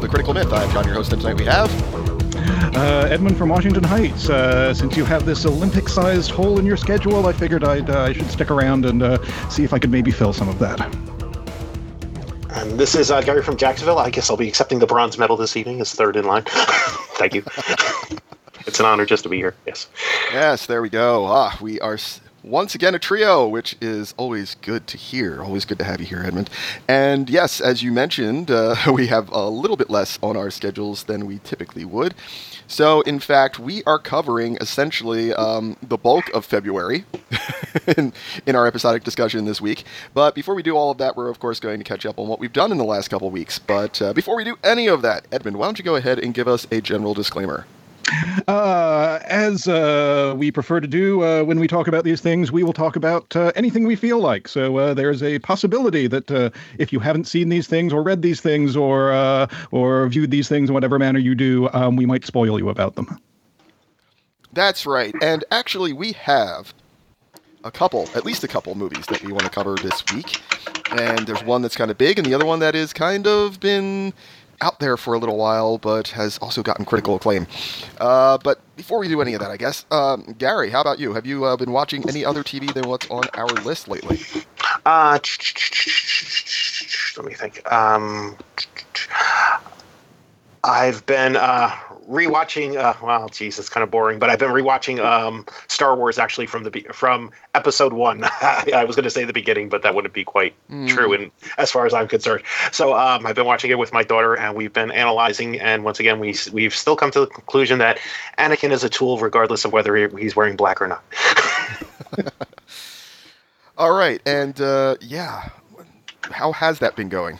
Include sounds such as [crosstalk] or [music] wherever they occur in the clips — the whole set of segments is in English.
with episode 851 of The Critical Myth. I'm John, your host, and tonight we have. Uh, Edmund from Washington Heights. Uh, since you have this Olympic-sized hole in your schedule, I figured I'd, uh, I should stick around and uh, see if I could maybe fill some of that. And this is uh, Gary from Jacksonville. I guess I'll be accepting the bronze medal this evening as third in line. [laughs] Thank you. [laughs] it's an honor just to be here. Yes. Yes, there we go. Ah, we are s- once again a trio, which is always good to hear. Always good to have you here, Edmund. And yes, as you mentioned, uh, [laughs] we have a little bit less on our schedules than we typically would. So, in fact, we are covering essentially um, the bulk of February [laughs] in, in our episodic discussion this week. But before we do all of that, we're of course going to catch up on what we've done in the last couple weeks. But uh, before we do any of that, Edmund, why don't you go ahead and give us a general disclaimer? Uh, as uh, we prefer to do uh, when we talk about these things, we will talk about uh, anything we feel like. So uh, there's a possibility that uh, if you haven't seen these things or read these things or or viewed these things in whatever manner you do, um, we might spoil you about them. That's right. And actually, we have a couple, at least a couple movies that we want to cover this week. And there's one that's kind of big, and the other one that is kind of been out there for a little while, but has also gotten critical acclaim. Uh, but before we do any of that, I guess, um, Gary, how about you? Have you uh, been watching any other TV than what's on our list lately? Uh, let me think. Um, I've been uh, rewatching. Uh, well, geez, it's kind of boring, but I've been rewatching um, Star Wars actually from the from Episode One. [laughs] I was going to say the beginning, but that wouldn't be quite true, and as far as I'm concerned. So um, I've been watching it with my daughter, and we've been analyzing. And once again, we we've still come to the conclusion that Anakin is a tool, regardless of whether he- he's wearing black or not. [laughs] All right, and uh, yeah, how has that been going?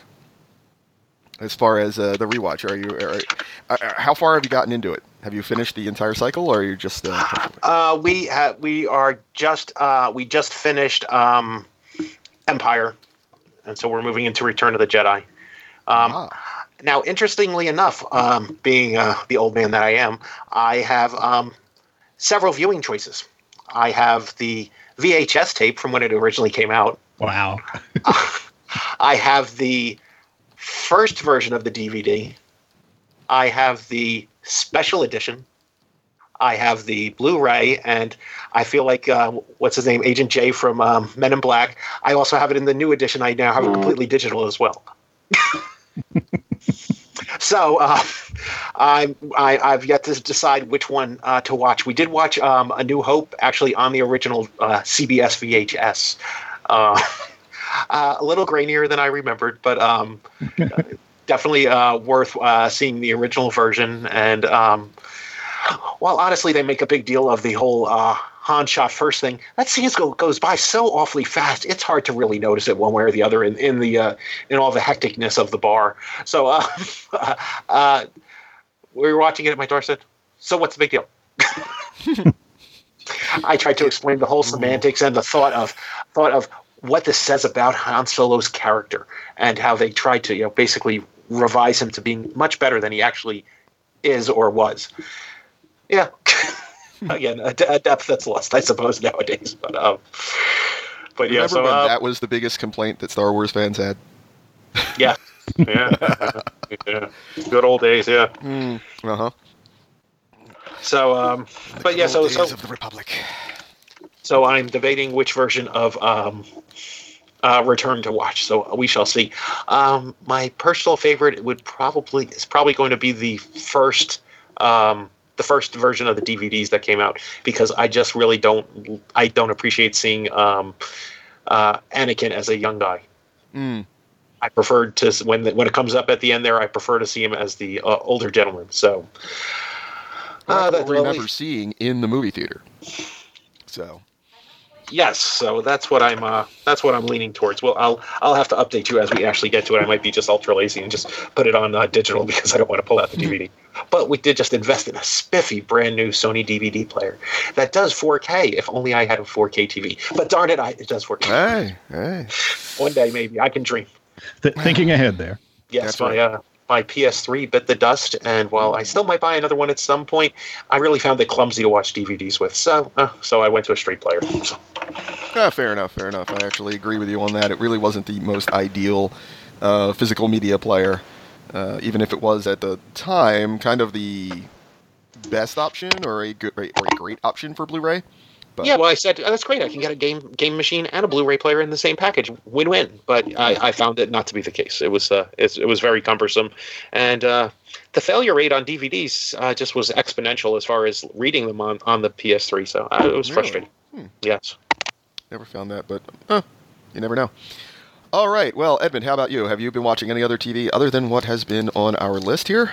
As far as uh, the rewatch, are you? Are, uh, how far have you gotten into it? Have you finished the entire cycle, or are you just? Uh, Uh, we ha- we are just uh, we just finished um, Empire, and so we're moving into Return of the Jedi. Um, ah, Now, interestingly enough, um, being uh, the old man that I am, I have um, several viewing choices. I have the VHS tape from when it originally came out. Wow. [laughs] I have the first version of the DVD. I have the special edition. I have the Blu-ray, and I feel like uh, what's his name, Agent J from um, Men in Black. I also have it in the new edition. I now have it completely digital as well. [laughs] so uh, I, I I've yet to decide which one uh, to watch. We did watch um, A New Hope actually on the original uh, CBS VHS. [laughs] Uh, a little grainier than I remembered, but um, [laughs] definitely uh, worth uh, seeing the original version. And um, while honestly, they make a big deal of the whole uh, Han shot first thing. That scene go, goes by so awfully fast. It's hard to really notice it one way or the other in, in the uh, in all the hecticness of the bar. So uh, [laughs] uh, we were watching it at my door. Said, "So what's the big deal?" [laughs] I tried to explain the whole semantics and the thought of thought of what this says about Han Solo's character and how they tried to, you know, basically revise him to being much better than he actually is or was. Yeah. [laughs] Again, a, a depth that's lost, I suppose, nowadays. But um, but yeah, remember so when uh, that was the biggest complaint that Star Wars fans had? [laughs] yeah, yeah, yeah, good old days. Yeah. Uh huh. So um, but yeah, so so of the Republic. So I'm debating which version of um, uh, Return to watch. So we shall see. Um, my personal favorite would probably is probably going to be the first um, the first version of the DVDs that came out because I just really don't I don't appreciate seeing um, uh, Anakin as a young guy. Mm. I preferred to when the, when it comes up at the end there. I prefer to see him as the uh, older gentleman. So. I Uh, don't that- remember seeing in the movie theater. So Yes, so that's what I'm. Uh, that's what I'm leaning towards. Well, I'll I'll have to update you as we actually get to it. I might be just ultra lazy and just put it on uh, digital [laughs] because I don't want to pull out the DVD. But we did just invest in a spiffy brand new Sony DVD player that does 4K. If only I had a 4K TV. But darn it, I, it does 4K. hey, hey. One day maybe I can dream. Th- thinking ahead there. Yes, That's my right. uh, my PS3 bit the dust, and while I still might buy another one at some point, I really found it clumsy to watch DVDs with. So uh, so I went to a straight player. So, Ah, fair enough, fair enough. I actually agree with you on that. It really wasn't the most ideal uh, physical media player, uh, even if it was at the time kind of the best option or a good or a great option for Blu-ray. But. Yeah, well, I said oh, that's great. I can get a game game machine and a Blu-ray player in the same package, win-win. But I, I found it not to be the case. It was uh, it was very cumbersome, and uh, the failure rate on DVDs uh, just was exponential as far as reading them on, on the PS3. So uh, it was really? frustrating. Hmm. Yes. Never found that, but you never know. All right. Well, Edmund, how about you? Have you been watching any other TV other than what has been on our list here?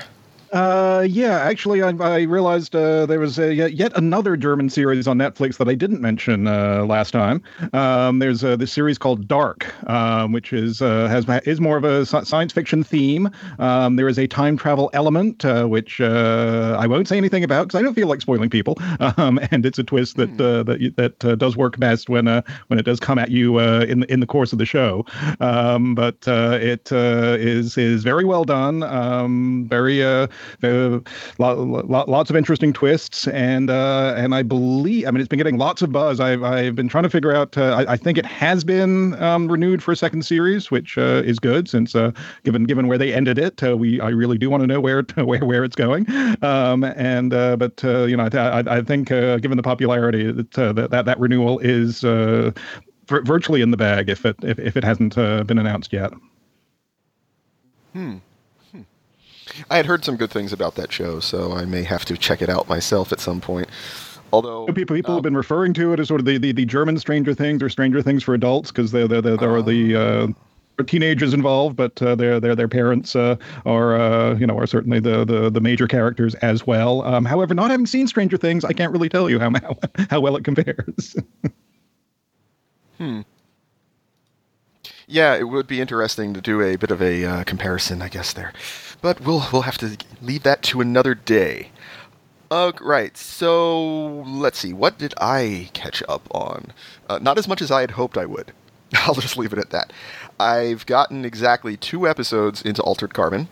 Uh, yeah, actually, I, I realized uh, there was a, yet another German series on Netflix that I didn't mention uh, last time. Um, there's uh, this series called Dark, um, which is uh, has is more of a science fiction theme. Um, there is a time travel element, uh, which uh, I won't say anything about because I don't feel like spoiling people. [laughs] Um, and it's a twist that uh, that that uh, does work best when uh, when it does come at you uh, in the, in the course of the show. Um, but uh, it uh, is is very well done. Um, very uh, uh, lots of interesting twists, and uh, and I believe I mean it's been getting lots of buzz. I've I've been trying to figure out. Uh, I, I, think it has been um, renewed for a second series, which uh, is good since uh, given given where they ended it, uh, we I really do want to know where [laughs] where where it's going. Um, and but you know I, I, I think given the popularity that that, that that renewal is virtually in the bag if it if, if it hasn't been announced yet. Hmm. I had heard some good things about that show, so I may have to check it out myself at some point. Although people people um, have been referring to it as sort of the, the, the German Stranger Things or Stranger Things for adults because there there there are the uh, teenagers involved, but uh, their their their parents uh, are uh, you know are certainly the, the the major characters as well. Um, however, not having seen Stranger Things, I can't really tell you how how, how well it compares. [laughs] hmm. Yeah, it would be interesting to do a bit of a uh, comparison, I guess there but we'll we'll have to leave that to another day. Uh, right. So let's see. What did I catch up on? Uh, not as much as I had hoped I would. [laughs] I'll just leave it at that. I've gotten exactly two episodes into Altered Carbon.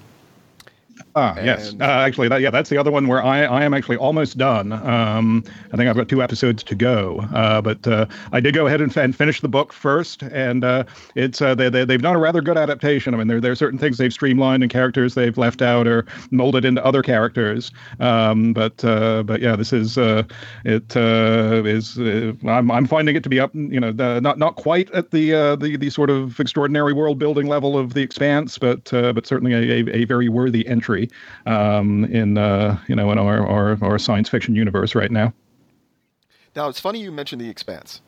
Ah, and yes. Uh, actually, that, yeah, that's the other one where I, I am actually almost done. Um, I think I've got two episodes to go. Uh, but uh, I did go ahead and, and, finish the book first, and uh, it's uh, they, they, they've done a rather good adaptation. I mean, there, there are certain things they've streamlined and characters they've left out or molded into other characters. Um, but uh, but yeah, this is it is I'm, I'm finding it to be up, you know, not not quite at the the the sort of extraordinary world building level of the Expanse, but but certainly a, a, a very worthy entry um, in uh, you know in our, our our science fiction universe right now. Now it's funny you mentioned the Expanse.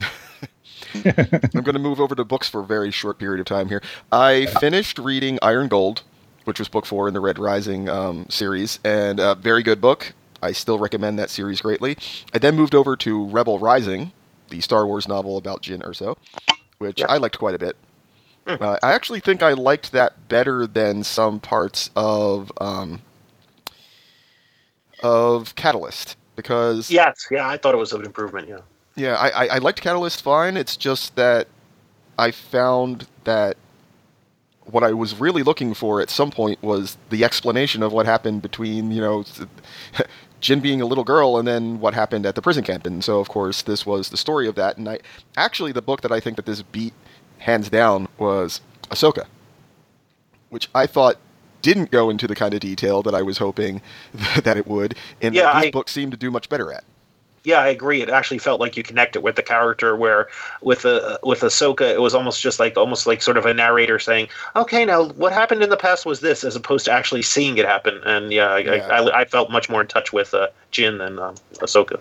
[laughs] I'm going to move over to books for a very short period of time here. I finished reading Iron Gold, which was book four in the Red Rising um, series, and a very good book. I still recommend that series greatly. I then moved over to Rebel Rising, the Star Wars novel about Jyn Erso, which I liked quite a bit. Uh, I actually think I liked that better than some parts of um, of Catalyst because yes, yeah, I thought it was an improvement. Yeah, yeah, I, I, I liked Catalyst fine. It's just that I found that what I was really looking for at some point was the explanation of what happened between you know. [laughs] Jyn being a little girl, and then what happened at the prison camp, and so of course this was the story of that. And I actually the book that I think that this beat hands down, was Ahsoka, which I thought didn't go into the kind of detail that I was hoping [laughs] that it would, and yeah, this I, book seemed to do much better at. Yeah, I agree. It actually felt like you connected with the character. Where with uh, with Ahsoka, it was almost just like almost like sort of a narrator saying, "Okay, now what happened in the past was this," as opposed to actually seeing it happen. And yeah, yeah. I, I, I, felt much more in touch with uh, Jyn than um, Ahsoka.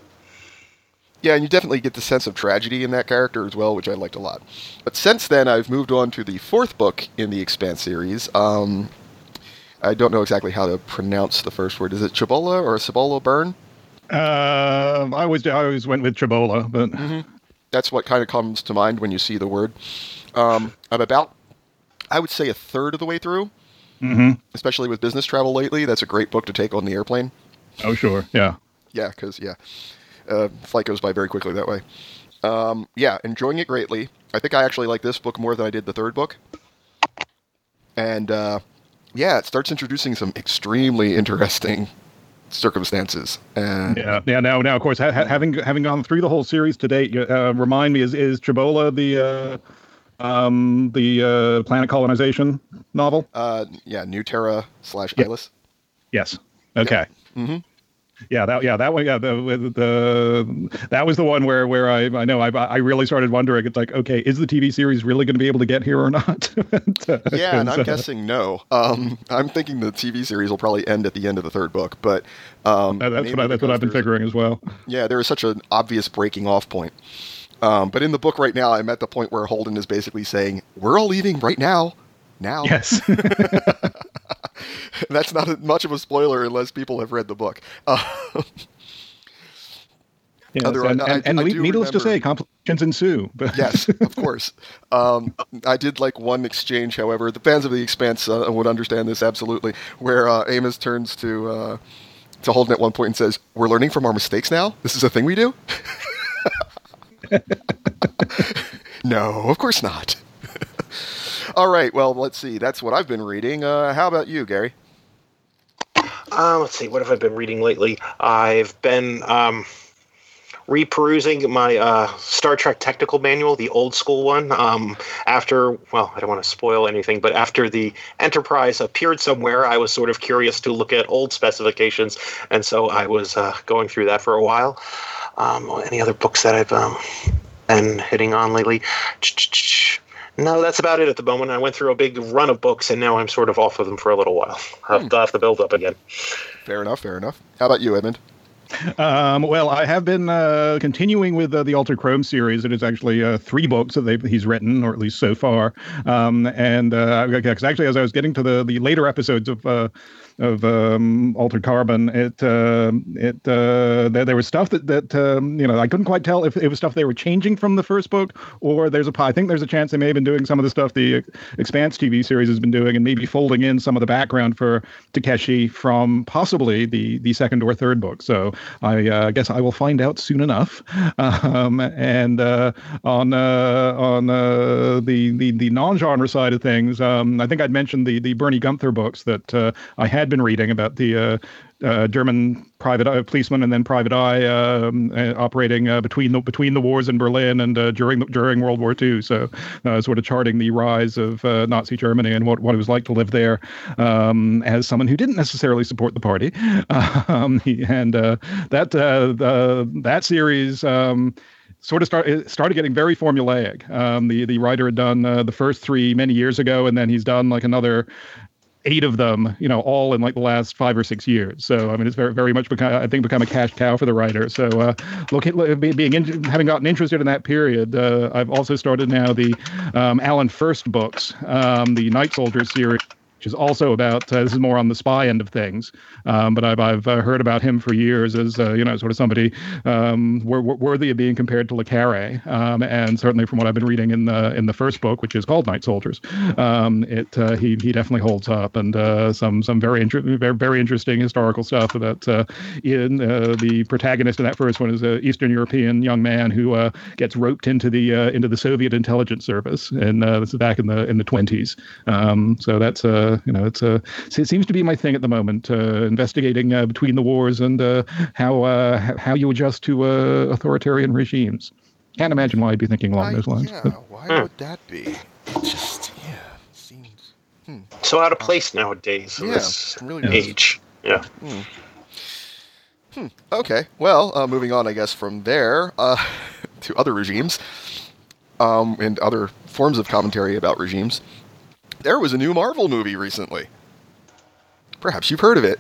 Yeah, and you definitely get the sense of tragedy in that character as well, which I liked a lot. But since then, I've moved on to the fourth book in the Expanse series. Um, I don't know exactly how to pronounce the first word. Is it Chabola or Cibola Burn? Uh, I always I always went with Chabola, but mm-hmm. that's what kind of comes to mind when you see the word. Um, I'm about, I would say, a third of the way through. Mm-hmm. Especially with business travel lately, that's a great book to take on the airplane. Oh sure, yeah, yeah, because yeah, uh, flight goes by very quickly that way. Um, yeah, enjoying it greatly. I think I actually like this book more than I did the third book. And uh, yeah, it starts introducing some extremely interesting [laughs] circumstances. And yeah, yeah. Now, now, of course, ha- having having gone through the whole series to date, uh, remind me is is Chabola the uh, um, the uh, planet colonization novel? Uh, yeah, New Terra slash Ilus. Yes. Okay. Mm-hmm. Yeah, that yeah that one yeah the, the that was the one where where I I know I I really started wondering it's like okay is the TV series really going to be able to get here or not? [laughs] yeah, and I'm uh, guessing no. Um, I'm thinking the TV series will probably end at the end of the third book, but um, that- that's what I, that's what I've been figuring as well. Yeah, there is such an obvious breaking off point. Um, but in the book right now, I'm at the point where Holden is basically saying, "We're all leaving right now." Now, Yes. [laughs] [laughs] [laughs] that's not much of a spoiler unless people have read the book. Uh, [laughs] Yes, and, I- and, and I le- do needless to say, complications ensue. But [laughs] yes, of course. Um, I did like one exchange, however, the fans of the Expanse uh, would understand this absolutely, where uh, Amos turns to uh, to Holden at one point and says, "We're learning from our mistakes now. This is a thing we do." no, of course not. All right, well, let's see. That's what I've been reading. Uh, how about you, Gary? Uh, let's see, what have I been reading lately? I've been um, reperusing my uh, Star Trek technical manual, the old school one. Um, after, well, I don't want to spoil anything, but after the Enterprise appeared somewhere, I was sort of curious to look at old specifications, and so I was uh, going through that for a while. Um, any other books that I've um, been hitting on lately? No, that's about it at the moment. I went through a big run of books, and now I'm sort of off of them for a little while. I'll have to- have to build up again. Fair enough, fair enough. How about you, Edmund? Um, well, I have been uh, continuing with uh, the Altered Carbon series. It is actually uh, three books that they've, he's written, or at least so far. Um, and uh, 'cause actually, as I was getting to the, the later episodes of uh, of um, Altered Carbon, it uh, it uh, there, there was stuff that that um, you know I couldn't quite tell if it was stuff they were changing from the first book, or there's a I think there's a chance they may have been doing some of the stuff the Expanse TV series has been doing, and maybe folding in some of the background for Takeshi from possibly the the second or third book. So I uh, guess I will find out soon enough. [laughs] Um, and uh, on uh, on uh, the the the non-genre side of things, um, I think I'd mentioned the the Bernie Gunther books that I had been reading about the. Uh, uh, German private eye policeman and then private eye um, uh, operating uh, between the between the wars in Berlin and during the, during World War II. So, sort of charting the rise of Nazi Germany and what, what it was like to live there um, as someone who didn't necessarily support the party. [laughs] Um, and that the, that series. Um, sort of start, started getting very formulaic. Um, the the writer had done uh, the first three many years ago, and then he's done like another eight of them, you know, all in like the last five or six years. So I mean, it's very very much become I think become a cash cow for the writer. So uh, look at look- be- being in, having gotten interested in that period, uh, I've also started now the um, Alan Furst books, um, the Night Soldier series. Which is also about uh, this is more on the spy end of things, um, but I've I've uh, heard about him for years as uh, you know sort of somebody um, wor- wor- worthy of being compared to Le Carre, um, and certainly from what I've been reading in the in the first book, which is called Night Soldiers, um, it uh, he he definitely holds up, and uh, some some very inter- very very interesting historical stuff about uh, in the protagonist in that first one is an Eastern European young man who gets roped into the into the Soviet intelligence service, and this is back in the in the twenties. Um, so that's uh, you know it's a it seems to be my thing at the moment, uh, investigating uh, between the wars and uh, how uh, how you adjust to uh, authoritarian regimes. Can't imagine why I'd be thinking along I- those lines. yeah, but- why would that be? Just, yeah, seems. hmm. So out of place nowadays in Yeah, this it really does. age. Yeah. Hmm. Okay, well, uh, moving on, I guess, from there uh, [laughs] to other regimes um, and other forms of commentary about regimes. There was a new Marvel movie recently. Perhaps you've heard of it.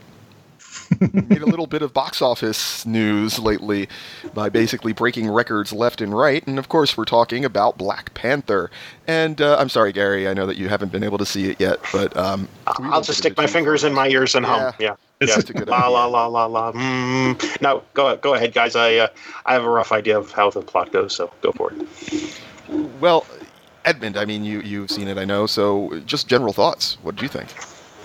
[laughs] Made a little bit of box office news lately by basically breaking records left and right. And of course, we're talking about Black Panther. And uh, I'm sorry, Gary, I know that you haven't been able to see it yet, but. Um, I'll just stick my fingers in my ears and hum. Yeah. Yeah. It's yeah. a good la, idea. la la la la Mm. No, go go ahead, guys. I uh, I have a rough idea of how the plot goes, so go for it. Well, Edmund, I mean, you you've seen it, I know. So, just general thoughts. What do you think?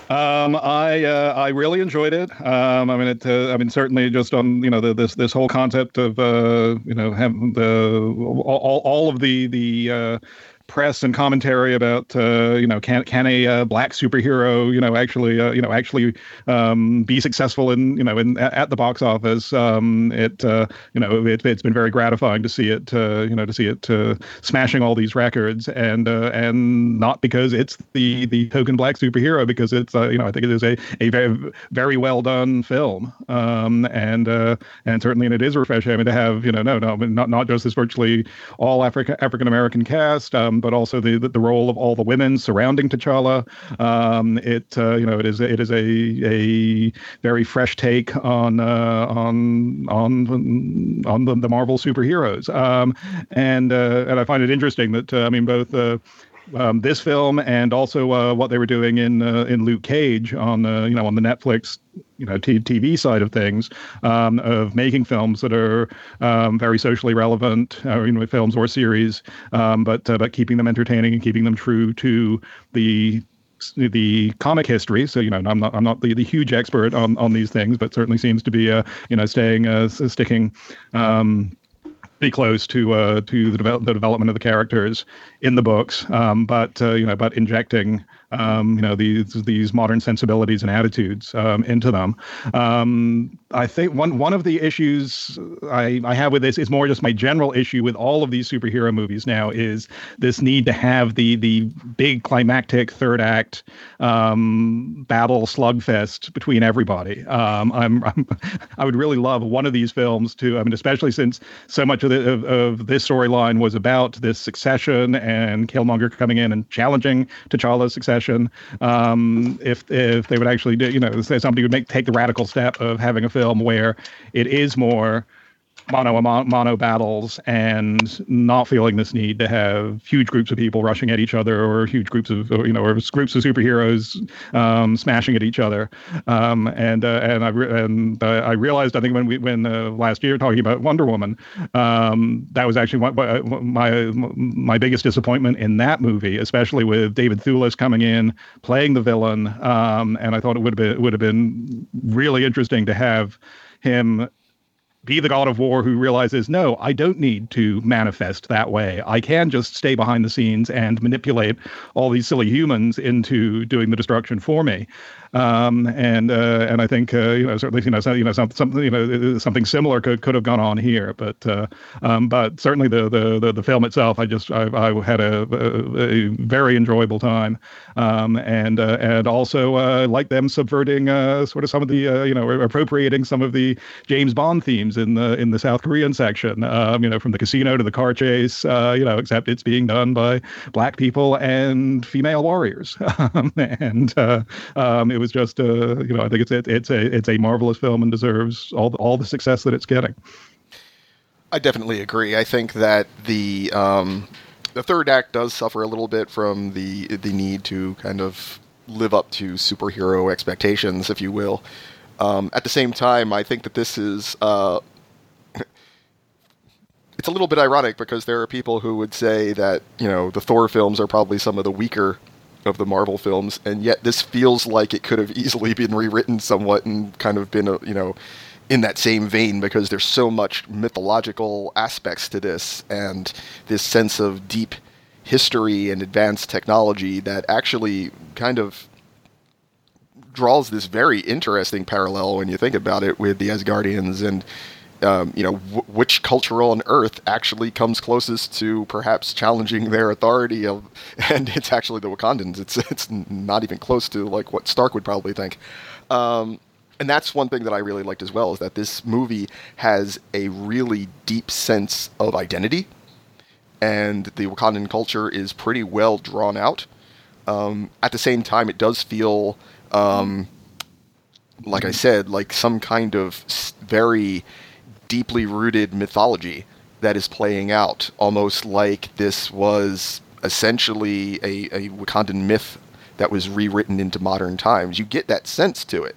Um, I uh, I really enjoyed it. Um, I mean, it. Uh, I mean, certainly just on you know the, this this whole concept of uh, you know the all, all all of the the uh, press and commentary about uh, you know can can a uh, black superhero you know actually uh, you know actually um, be successful in you know in at the box office? Um, it uh, you know it, has been very gratifying to see it uh, you know to see it uh, smashing all these records. And and not because it's the the token black superhero because it's you know I think it is a a very very well done film. Um, and and certainly and it is refreshing. I mean to have you know no no not not just this virtually all African African American cast um, um, but also the, the, role of all the women surrounding T'Challa. Um, it uh, you know it is it is a a very fresh take on uh, on on on the, the Marvel superheroes, um, and uh, and I find it interesting that uh, I mean both. Um, this film and also uh, what they were doing in uh, in Luke Cage on uh, you know on the Netflix you know t- TV side of things um, of making films that are um, very socially relevant, uh, you know, films or series, um, but uh, but keeping them entertaining and keeping them true to the the comic history. So you know, I'm not I'm not the, the huge expert on, on these things, but certainly seems to be uh, you know staying uh, sticking. Um, pretty close to uh, to the, the development of the characters in the books, um, but uh, you know, but injecting um, you know these these modern sensibilities and attitudes um, into them. Um, I think one one of the issues I, I have with this is more just my general issue with all of these superhero movies now is this need to have the the big climactic third act um, battle slugfest between everybody. Um, I'm, I'm, [laughs] i would really love one of these films to I mean especially since so much of, the, of, of this storyline was about this succession and Killmonger coming in and challenging T'Challa's succession session. Um, if if they would actually do, you know, say somebody would make take the radical step of having a film where it is more mono mono battles and not feeling this need to have huge groups of people rushing at each other or huge groups of you know or groups of superheroes um, smashing at each other. Um, and uh, and I re- and uh, I realized I think when we when uh, last year talking about Wonder Woman um, that was actually my, my my biggest disappointment in that movie especially with David Thewlis coming in playing the villain. Um, and I thought it would have been would have been really interesting to have him be the god of war who realizes, no, I don't need to manifest that way. I can just stay behind the scenes and manipulate all these silly humans into doing the destruction for me. Um, and uh, and I think uh, you know certainly you know you know something you know something similar could, could have gone on here, but uh, um, but certainly the, the, the the film itself, I just I, I had a, a, a, very enjoyable time, um, and uh, and also uh, like them subverting uh, sort of some of the you know appropriating some of the James Bond themes in the in the South Korean section, um, you know from the casino to the car chase, you know except it's being done by black people and female warriors, [laughs] um, and um, it was just uh, you know I think it's it, it's a it's a marvelous film and deserves all the, all the success that it's getting. I definitely agree. I think that the um, the third act does suffer a little bit from the the need to kind of live up to superhero expectations, if you will. Um, at the same time, I think that this is uh, [laughs] it's a little bit ironic because there are people who would say that you know the Thor films are probably some of the weaker of the Marvel films, and yet this feels like it could have easily been rewritten somewhat and kind of been a you know in that same vein because there's so much mythological aspects to this and this sense of deep history and advanced technology that actually kind of draws this very interesting parallel when you think about it with the Asgardians and um, you know, w- which culture on Earth actually comes closest to perhaps challenging their authority of, [laughs] and it's actually the Wakandans. It's it's not even close to like what Stark would probably think. Um, and that's one thing that I really liked as well is that this movie has a really deep sense of identity, and the Wakandan culture is pretty well drawn out. Um, at the same time, it does feel, um, like I said, like some kind of very deeply rooted mythology that is playing out, almost like this was essentially a, a Wakandan myth that was rewritten into modern times. You get that sense to it,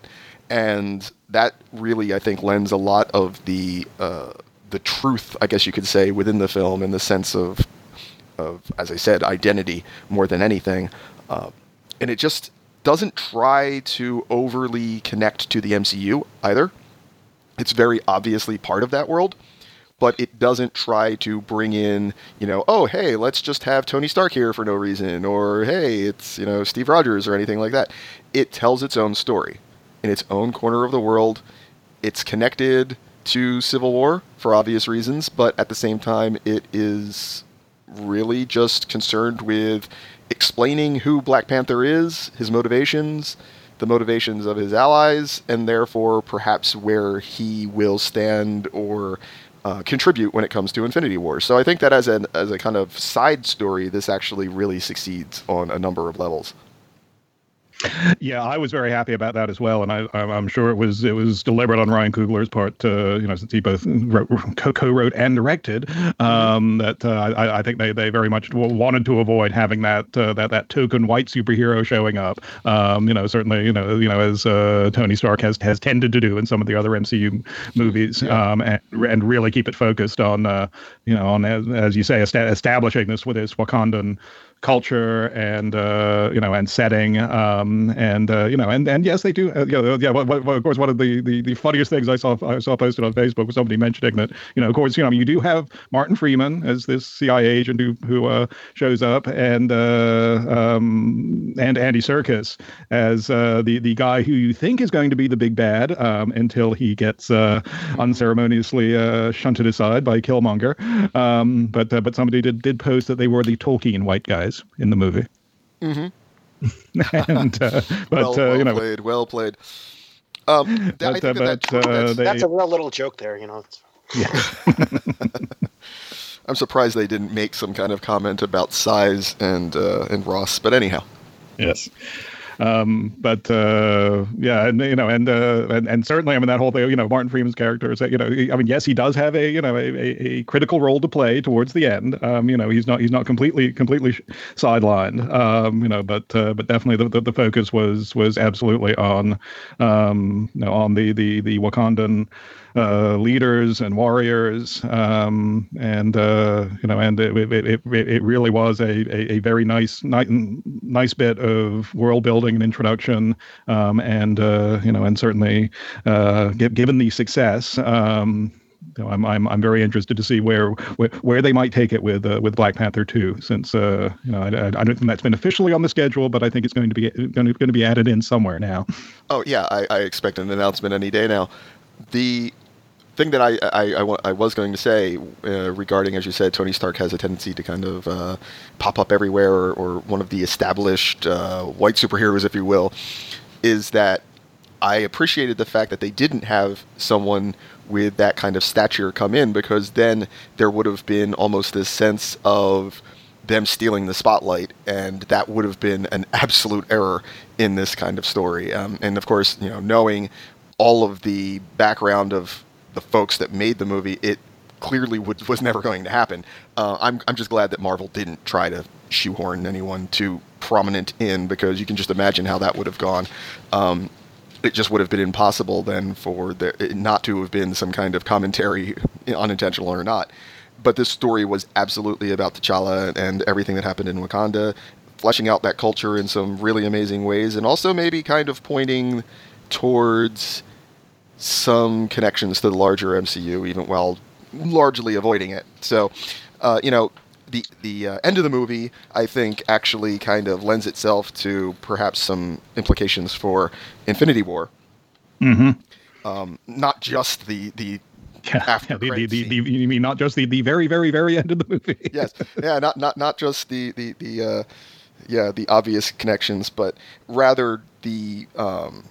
and that really, I think, lends a lot of the uh, the truth, I guess you could say, within the film in the sense of, of as I said, identity more than anything, uh, and it just doesn't try to overly connect to the MCU either. It's very obviously part of that world, but it doesn't try to bring in, you know, oh, hey, let's just have Tony Stark here for no reason, or hey, it's, you know, Steve Rogers or anything like that. It tells its own story in its own corner of the world. It's connected to Civil War for obvious reasons, but at the same time, it is really just concerned with explaining who Black Panther is, his motivations, the motivations of his allies, and therefore perhaps where he will stand or uh, contribute when it comes to Infinity War. So I think that as an as a kind of side story, this actually really succeeds on a number of levels. Yeah, I was very happy about that as well, and I, am sure it was it was deliberate on Ryan Coogler's part. Uh, you know, since he both wrote, co-wrote and directed, um, that uh, I, I, think they, they very much wanted to avoid having that uh, that that token white superhero showing up. Um, you know, certainly you know you know as uh, Tony Stark has has tended to do in some of the other MCU movies, yeah. um, and and really keep it focused on uh, you know on as, as you say establishing this with this Wakandan culture and uh, you know and setting um, and uh, you know and and yes they do uh, know, yeah well, well, of course one of the, the the funniest things I saw I saw posted on Facebook was somebody mentioning that you know of course you know you do have Martin Freeman as this CIA agent who who uh, shows up and uh, um, and Andy Serkis as uh, the the guy who you think is going to be the big bad um, until he gets unceremoniously shunted aside by Killmonger. Um, but but somebody did did post that they were the Tolkien white guys guys in the movie. Mm-hmm. [laughs] and uh, but well, uh, well you know, played, well played. Um, but, I think uh, that, but, that, uh, that's, they- That's a real little joke there, you know. Yeah. [laughs] I'm surprised they didn't make some kind of comment about size and uh, and Ross. But anyhow, yes. Um, but uh, yeah, and you know, and, uh, and and certainly, I mean, that whole thing, you know, Martin Freeman's character is that, you know, I mean, yes, he does have a you know a, a, critical role to play towards the end. Um, you know, he's not he's not completely completely sidelined. Um, you know, but uh, but definitely the, the, the focus was was absolutely on um, you know, on the the the Wakandan uh, leaders and warriors, um, and uh, you know, and it, it, it, it really was a, a, a, very nice, nice nice bit of world building and introduction, um, and uh, you know, and certainly uh, given the success. Um, you know, I'm, I'm I'm very interested to see where where, where they might take it with uh, with Black Panther 2, since uh, you know I, I, don't think that's been officially on the schedule, but I think it's going to be going to, going to be added in somewhere now. Oh yeah, I, I expect an announcement any day now. The thing that I, I, I, I was going to say uh, regarding, as you said, Tony Stark has a tendency to kind of uh, pop up everywhere, or, or, one of the established uh, white superheroes, if you will, is that I appreciated the fact that they didn't have someone with that kind of stature come in, because then there would have been almost this sense of them stealing the spotlight, and that would have been an absolute error in this kind of story. Um, and of course, you know, knowing all of the background of the folks that made the movie, it clearly would, was never going to happen. Uh, I'm, I'm just glad that Marvel didn't try to shoehorn anyone too prominent in because you can just imagine how that would have gone. Um, it just would have been impossible then for there not to have been some kind of commentary, unintentional or not. But this story was absolutely about T'Challa and everything that happened in Wakanda, fleshing out that culture in some really amazing ways, and also maybe kind of pointing towards some connections to the larger MCU, even while largely avoiding it. So, uh, you know, the the uh, end of the movie, I think, actually kind of lends itself to perhaps some implications for Infinity War. Mm-hmm. Um, not just the the [laughs] yeah, after yeah, the, the, the, the, you mean not just the, the very very very end of the movie? [laughs] yes, yeah, not not not just the the the uh, yeah the obvious connections, but rather the um,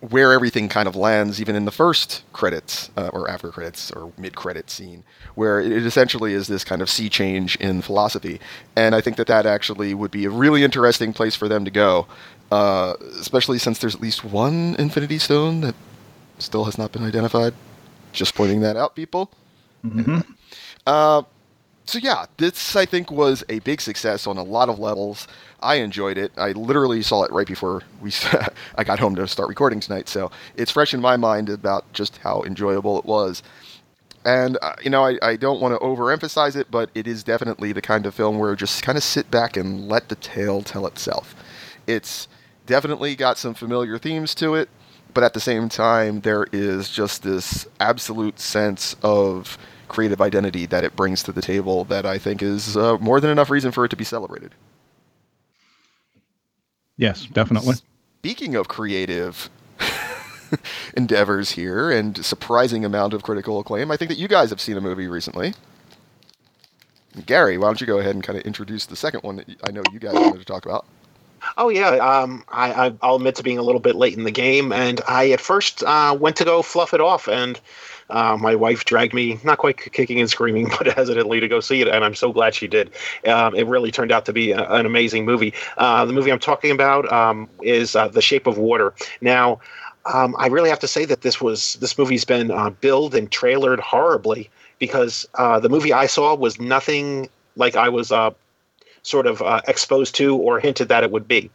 where everything kind of lands, even in the first credits uh, or after credits or mid credit scene, where it essentially is this kind of sea change in philosophy. And I think that that actually would be a really interesting place for them to go, uh, especially since there's at least one Infinity Stone that still has not been identified. Just pointing that out, people. Mm-hmm. Uh, so yeah, this I think was a big success on a lot of levels. I enjoyed it. I literally saw it right before we [laughs] I got home to start recording tonight, so it's fresh in my mind about just how enjoyable it was. And uh, you know, I, I don't want to overemphasize it, but it is definitely the kind of film where just kind of sit back and let the tale tell itself. It's definitely got some familiar themes to it, but at the same time, there is just this absolute sense of creative identity that it brings to the table that I think is uh, more than enough reason for it to be celebrated. Yes, definitely. Speaking of creative [laughs] endeavors here and surprising amount of critical acclaim, I think that you guys have seen a movie recently. Gary, why don't you go ahead and kind of introduce the second one that I know you guys wanted to talk about? Oh yeah, um, I, will admit to being a little bit late in the game, and I at first uh, went to go fluff it off, and uh, my wife dragged me, not quite kicking and screaming, [laughs] but hesitantly to go see it, and I'm so glad she did. Um, it really turned out to be a, an amazing movie. Uh, the movie I'm talking about um, is uh, The Shape of Water. Now, um, I really have to say that this was this movie's been uh, billed and trailered horribly because uh, the movie I saw was nothing like I was uh, sort of uh, exposed to or hinted that it would be.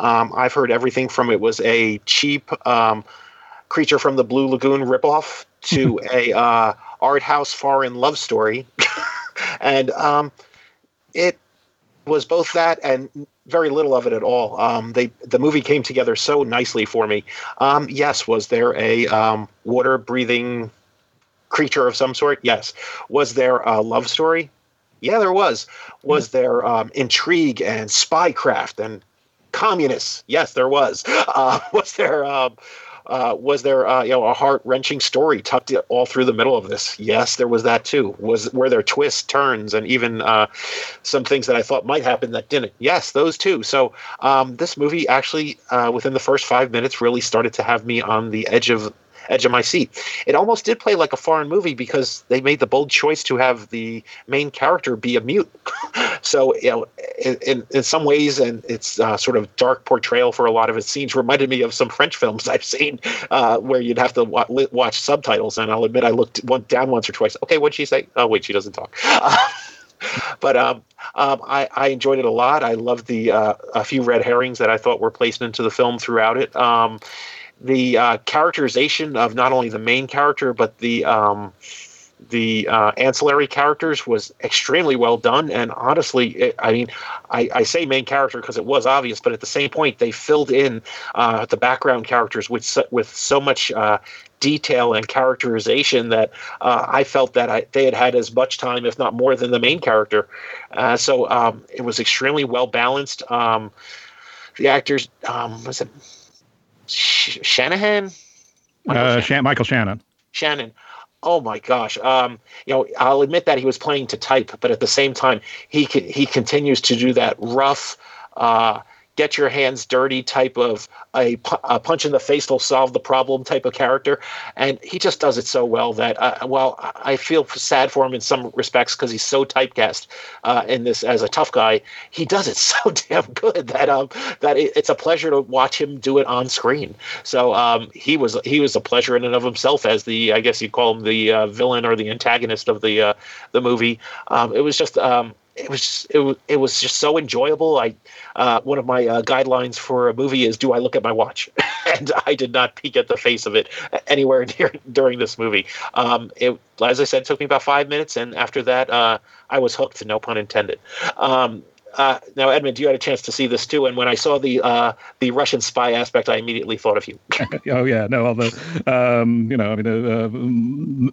Um, I've heard everything from it was a cheap um, creature from the Blue Lagoon ripoff to [laughs] a uh, art house foreign love story, [laughs] and um, it was both that and very little of it at all. Um, they the movie came together so nicely for me. Um, yes, was there a um, water breathing creature of some sort? Yes. Was there a love story? Yeah, there was. Was there um, intrigue and spycraft and communists? Yes, there was. [laughs] Uh, was there um, uh, was there uh, you know a heart wrenching story tucked all through the middle of this? Yes, there was that too. Was were there twists, turns, and even uh, some things that I thought might happen that didn't? Yes, those too. So um, this movie actually, uh, within the first five minutes, really started to have me on the edge of edge of my seat. It almost did play like a foreign movie because they made the bold choice to have the main character be a mute. [laughs] so, you know, in, in some ways, and its uh, sort of dark portrayal for a lot of its scenes reminded me of some French films I've seen uh, where you'd have to wa- watch subtitles. And I'll admit, I looked one, down once or twice. Okay, what'd she say? Oh, wait, she doesn't talk. [laughs] but um, um, I, I, enjoyed it a lot. I loved the uh, a few red herrings that I thought were placed into the film throughout it. Um, the uh, characterization of not only the main character but the um, the uh, ancillary characters was extremely well done. And honestly, it, I mean, I, I, say main character because it was obvious, but at the same point, they filled in uh, the background characters with so, with so much uh, detail and characterization that uh, I felt that I, they had had as much time, if not more, than the main character. Uh, so um, it was extremely well balanced. Um, the actors, um, was it Sh- Shanahan? Michael, uh, Shan- Michael Shannon. Shannon. Oh my gosh. Um, you know, I'll admit that he was playing to type, but at the same time, he he continues to do that rough, uh, get your hands dirty type of a, a, punch in the face will solve the problem type of character. And he just does it so well that uh, well i feel sad for him in some respects because he's so typecast uh, in this as a tough guy. He does it [laughs] so damn good that um that it, it's a pleasure to watch him do it on screen. So um he was he was a pleasure in and of himself as the i guess you'd call him the uh, villain or the antagonist of the uh, the movie. Um it was just um it was it was it was just so enjoyable. I uh, one of my uh, guidelines for a movie is do I look at my watch, [laughs] and I did not peek at the face of it anywhere [laughs] near, during this movie. Um, it, as I said, took me about five minutes, and after that, uh, I was hooked. No pun intended. Um, uh, now, Edmund, you had a chance to see this too, and when I saw the uh, the Russian spy aspect, I immediately thought of you. [laughs] oh yeah, no, although um, you know, I mean, uh, uh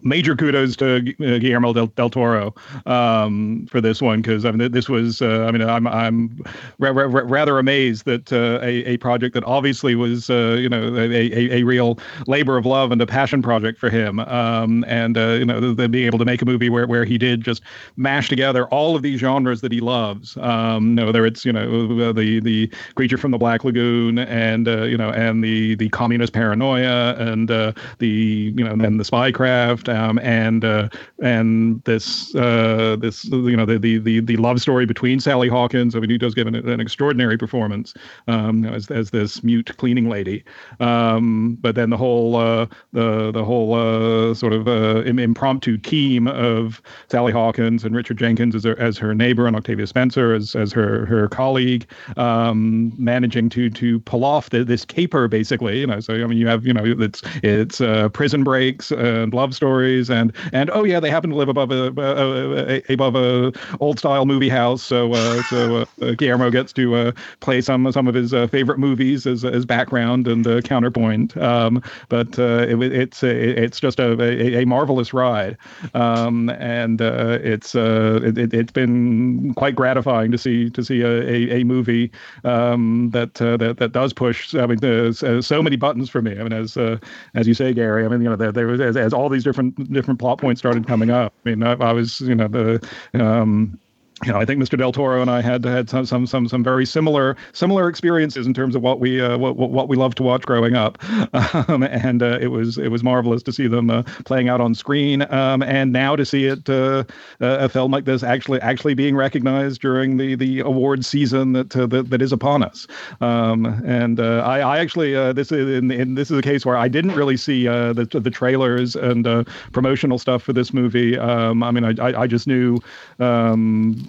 major kudos to uh, Guillermo del, del Toro um, for this one because I mean, this was, uh, I mean, I'm I'm ra- ra- rather amazed that a, a project that obviously was, you know, a, a, a, real labor of love and a passion project for him, um, and you know, the, being able to make a movie where where he did just mash together all of these genres that he loves. Um, um, whether it's you know the the creature from the Black Lagoon and uh, you know and the the communist paranoia and uh, the you know and the spycraft um, and uh, and this uh, this you know the, the the the love story between Sally Hawkins. I mean, he does give an, an extraordinary performance um, as as this mute cleaning lady. Um, but then the whole uh, the the whole uh, sort of impromptu team of Sally Hawkins and Richard Jenkins as her, as her neighbor and Octavia Spencer as as her her colleague, um, managing to to pull off the, this caper basically. You know, so I mean, you have you know it's it's uh, prison breaks and love stories and and oh yeah, they happen to live above a, a, a above a old style movie house. So uh, so uh, Guillermo gets to uh, play some some of his uh, favorite movies as as background and uh, counterpoint. Um, but uh, it, it's it's just a, a, marvelous ride, um, and uh, it's uh, it, has been quite gratifying to see to see a, a, a movie um, that, uh, that that does push. I mean, there's uh, so many buttons for me. I mean, as uh, as you say, Gary. I mean, you know, there, there was as, as all these different different plot points started coming up. I mean, I, I was you know the um, you know, I think Mr. Del Toro and I had had some some some some very similar similar experiences in terms of what we uh, what what we loved to watch growing up, [laughs] um, and uh, it was it was marvelous to see them uh, playing out on screen, um, and now to see it uh, a film like this actually actually being recognized during the the award season that uh, that, that is upon us, um, and uh, I, I actually this is in, in, this is a case where I didn't really see the the trailers and promotional stuff for this movie. Um, I mean, I I just knew.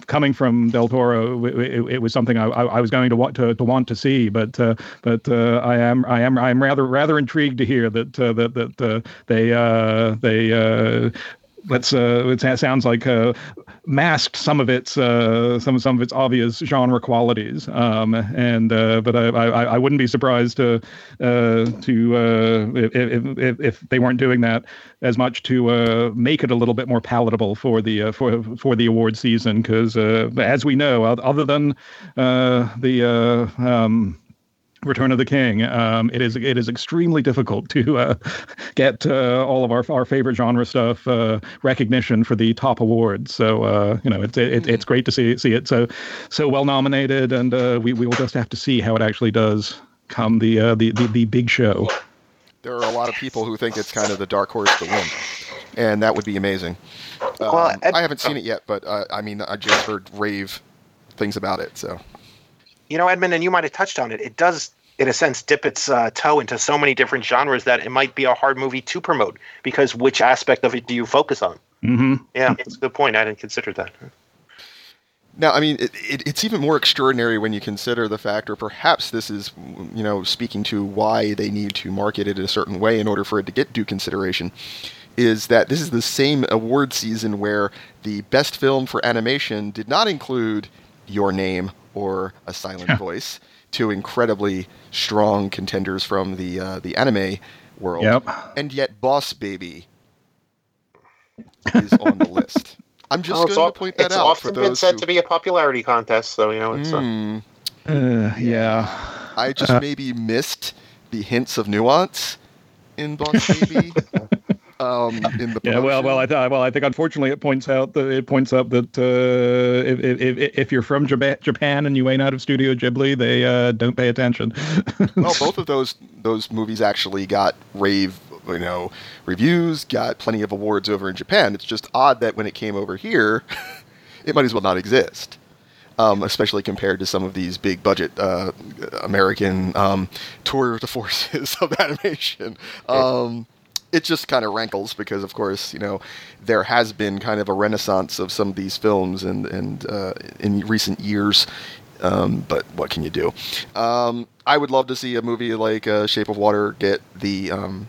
Coming from Del Toro, it, it, it was something I, I, was going to want to, to want to see. But uh, but uh, I am I am I am rather rather intrigued to hear that uh, that that uh, they uh, they let's uh, it sounds like uh, masked some of its uh, some some of its obvious genre qualities. Um, and uh, but I, I, I wouldn't be surprised to uh, to uh, if, if, if they weren't doing that as much to make it a little bit more palatable for the for for the award season because as we know, other than the um, Return of the King. Um, it is it is extremely difficult to uh, get uh, all of our our favorite genre stuff uh, recognition for the top awards. So uh, you know it's it, it's great to see see it so so well nominated, and uh, we we will just have to see how it actually does come the uh, the, the the big show. There are a lot of people who think it's kind of the dark horse to win, and that would be amazing. Um, well, Ed- I haven't seen it yet, but I mean I just heard rave things about it. So you know, Edmund, and you might have touched on it. It does, in a sense, dip its uh, toe into so many different genres that it might be a hard movie to promote because which aspect of it do you focus on? Mm-hmm. Yeah, that's a good point. I didn't consider that. Now, I mean, it, it, it's even more extraordinary when you consider the fact, or perhaps this is, you know, speaking to why they need to market it in a certain way in order for it to get due consideration, is that this is the same award season where the best film for animation did not include Your Name or A Silent Voice, two incredibly strong contenders from the uh, the anime world. Yep. And yet, Boss Baby is on the [laughs] list. I'm just oh, going all, to point that it's out. It's often been said who... to be a popularity contest, so you know it's. Mm. Uh, yeah. I just uh, maybe missed the hints of nuance in Boss Baby. [laughs] um, in the [laughs] yeah well well I th- well I think unfortunately it points out that it points up that uh, if, if, if you're from Japan and you ain't out of Studio Ghibli they uh, don't pay attention. [laughs] well, both of those those movies actually got rave you know reviews, got plenty of awards over in Japan. It's just odd that when it came over here, [laughs] it might as well not exist. Um, especially compared to some of these big budget uh, American um, tour de forces of animation. Um, it just kind of rankles because, of course, you know, there has been kind of a renaissance of some of these films and and uh, in recent years. Um, but what can you do? Um, I would love to see a movie like uh, Shape of Water get the um,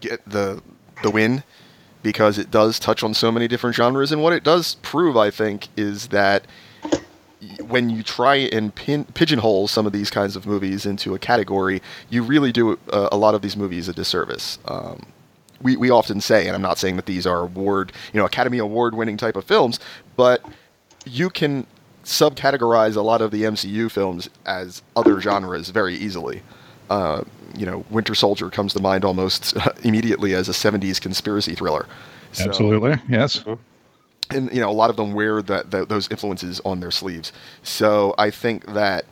get the the win because it does touch on so many different genres, and what it does prove, I think, is that when you try and pin, pigeonhole some of these kinds of movies into a category, you really do uh, a lot of these movies a disservice. Um, we, we often say, and I'm not saying that these are award, you know, Academy Award winning type of films, but you can subcategorize a lot of the MCU films as other genres very easily. Uh, you know, Winter Soldier comes to mind almost [laughs] immediately as a 70s conspiracy thriller. So, Absolutely, yes. Mm-hmm and you know a lot of them wear that, those influences on their sleeves. So I think that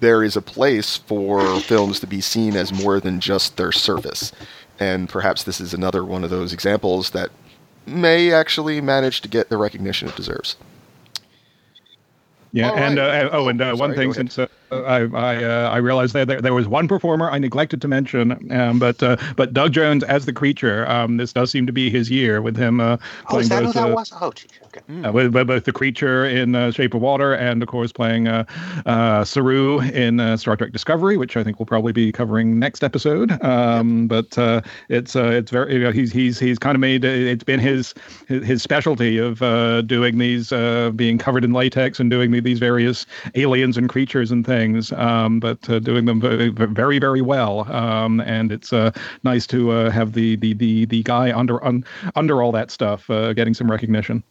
there is a place for films to be seen as more than just their surface, and perhaps this is another one of those examples that may actually manage to get the recognition it deserves. Yeah, right. and uh, oh, and uh, one thing since uh, I I, uh, I realized that there, there was one performer I neglected to mention, um, but uh, but Doug Jones as the creature. Um, this does seem to be his year with him uh, oh, playing oh, is that both, who that was? Oh. Okay. Uh, with, with both the creature in uh, Shape of Water and, of course, playing uh, uh, Saru in uh, Star Trek Discovery, which I think we'll probably be covering next episode. Um, But uh, it's uh, it's very you know, he's he's he's kind of made it's been his his, his specialty of uh, doing these uh, being covered in latex and doing the, these various aliens and creatures and things, um, but uh, doing them very very very well. Um, and it's uh, nice to uh, have the the the the guy under un, under all that stuff uh, getting some recognition.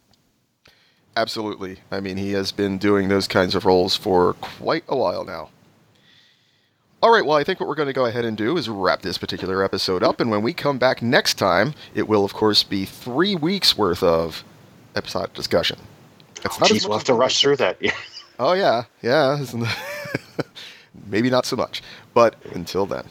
Absolutely. I mean, he has been doing those kinds of roles for quite a while now. All right, well, I think what we're going to go ahead and do is wrap this particular episode up, and when we come back next time, it will, of course, be three weeks worth of episodic discussion. Oh, geez, we'll have to rush through that. [laughs] Oh, yeah, yeah. [laughs] Maybe not so much, but until then.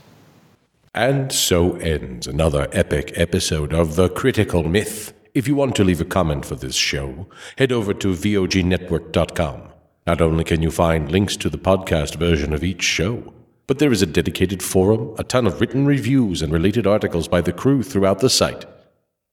And so ends another epic episode of The Critical Myth. If you want to leave a comment for this show, head over to VOGnetwork.com. Not only can you find links to the podcast version of each show, but there is a dedicated forum, a ton of written reviews, and related articles by the crew throughout the site.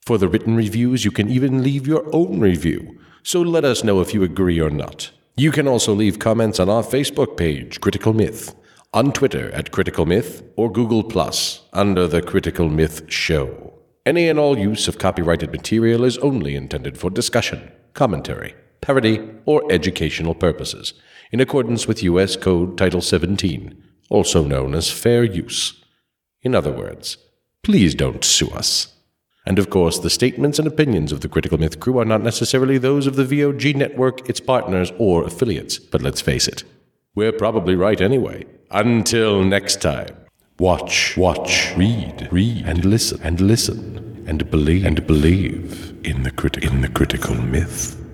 For the written reviews, you can even leave your own review, so let us know if you agree or not. You can also leave comments on our Facebook page, Critical Myth, on Twitter at Critical Myth, or Google Plus under the Critical Myth Show. Any and all use of copyrighted material is only intended for discussion, commentary, parody, or educational purposes, in accordance with U.S. Code Title 17, also known as fair use. In other words, please don't sue us. And of course, the statements and opinions of the Critical Myth crew are not necessarily those of the VOG network, its partners, or affiliates. But let's face it, we're probably right anyway. Until next time, watch, watch, read, read, and listen, and listen, and believe, and believe in the, criti- in the critical myth.